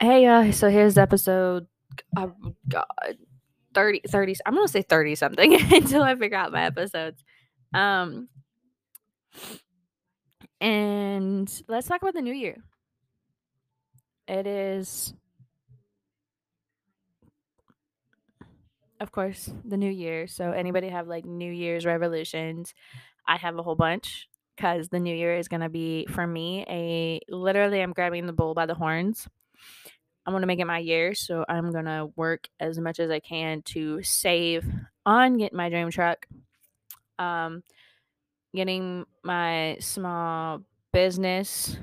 Hey, uh, so here's episode, oh god, 30, 30, I'm gonna say 30 something until I figure out my episodes. Um, and let's talk about the new year. It is, of course, the new year. So anybody have like New Year's revolutions? I have a whole bunch because the new year is gonna be for me a literally I'm grabbing the bull by the horns. I'm gonna make it my year, so I'm gonna work as much as I can to save on getting my dream truck. Um, getting my small business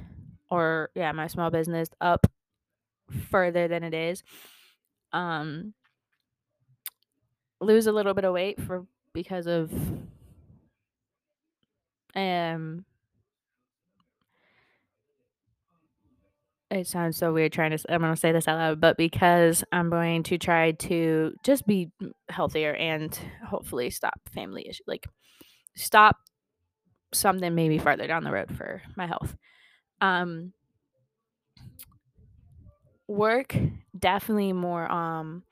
or yeah, my small business up further than it is. Um lose a little bit of weight for because of um it sounds so weird trying to I'm going to say this out loud, but because I'm going to try to just be healthier and hopefully stop family issue like stop something maybe farther down the road for my health. Um work definitely more um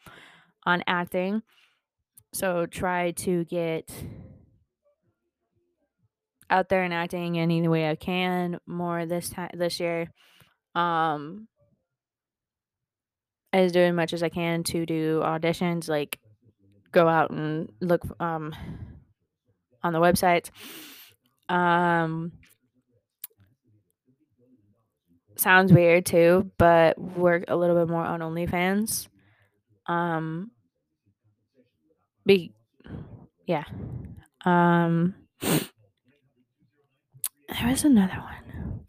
on acting. So try to get out there and acting any way I can more this time this year. Um as doing much as I can to do auditions, like go out and look um on the websites. Um sounds weird too, but work a little bit more on OnlyFans. Um be yeah. Um there was another one.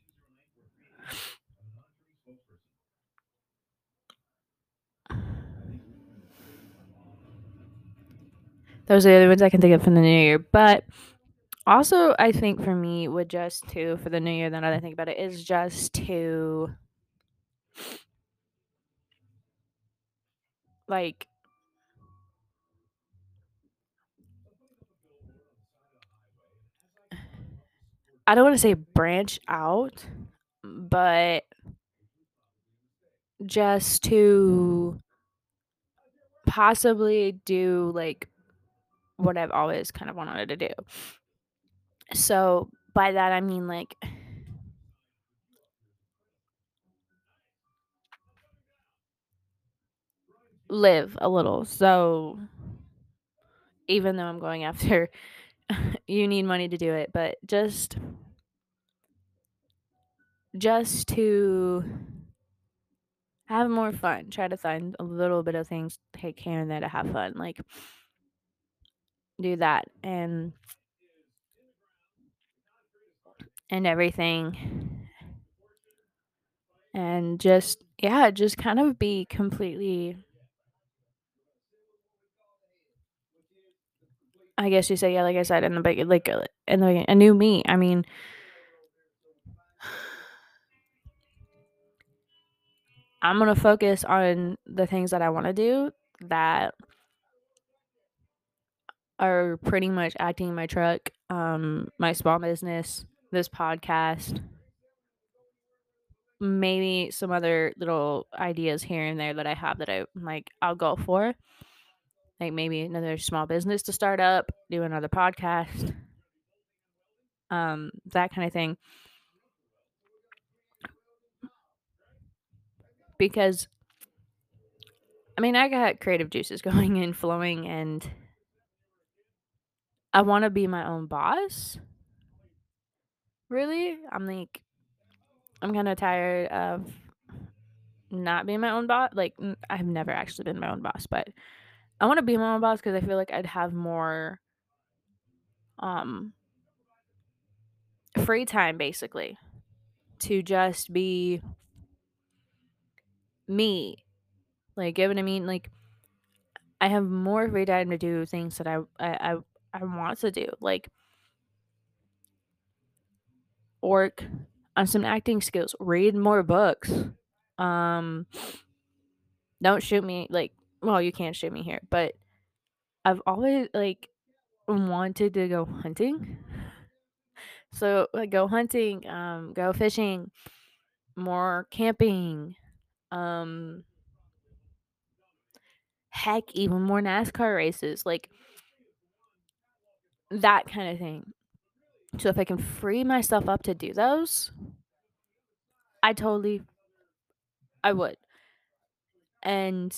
Those are the other ones I can think of from the new year. But also, I think for me, would just to for the new year, then I think about it is just to like I don't want to say branch out, but just to possibly do like what I've always kind of wanted to do. So by that I mean like live a little. So even though I'm going after you need money to do it, but just just to have more fun. Try to find a little bit of things take care and there to have fun. Like do that and and everything. And just yeah, just kind of be completely I guess you say yeah, like I said in the beginning, like uh, in the a new me. I mean, I'm gonna focus on the things that I want to do that are pretty much acting my truck, um, my small business, this podcast, maybe some other little ideas here and there that I have that I like I'll go for. Like maybe another small business to start up, do another podcast, um, that kind of thing. Because I mean, I got creative juices going and flowing and I want to be my own boss. Really? I'm like I'm kind of tired of not being my own boss. Like I've never actually been my own boss, but I want to be my own boss because I feel like I'd have more um free time basically to just be me. Like, what I mean? Like, I have more free time to do things that I I I, I want to do, like work on some acting skills, read more books. Um, don't shoot me like well, you can't shoot me here, but I've always like wanted to go hunting. So like go hunting, um, go fishing, more camping, Um heck, even more NASCAR races, like that kind of thing. So if I can free myself up to do those, I totally I would. And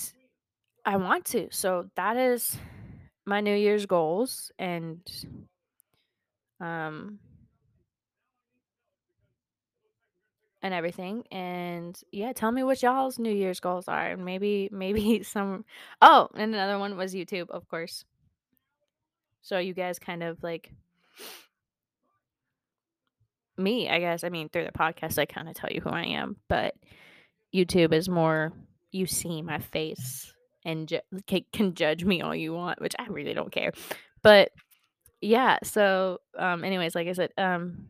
I want to. So that is my New Year's goals and um and everything. And yeah, tell me what y'all's New Year's goals are. And maybe maybe some Oh, and another one was YouTube, of course. So you guys kind of like me, I guess. I mean, through the podcast I kind of tell you who I am, but YouTube is more you see my face and ju- can judge me all you want, which I really don't care. But yeah, so um anyways, like I said, um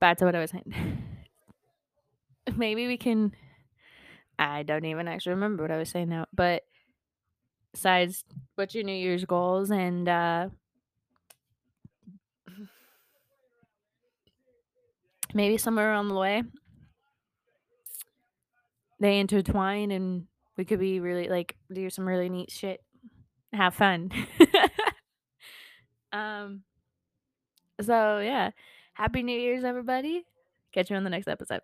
back to what I was saying. Maybe we can I don't even actually remember what I was saying now, but besides what's your New Year's goals and uh maybe somewhere along the way they intertwine and we could be really like do some really neat shit. Have fun. um so yeah. Happy New Year's everybody. Catch you on the next episode.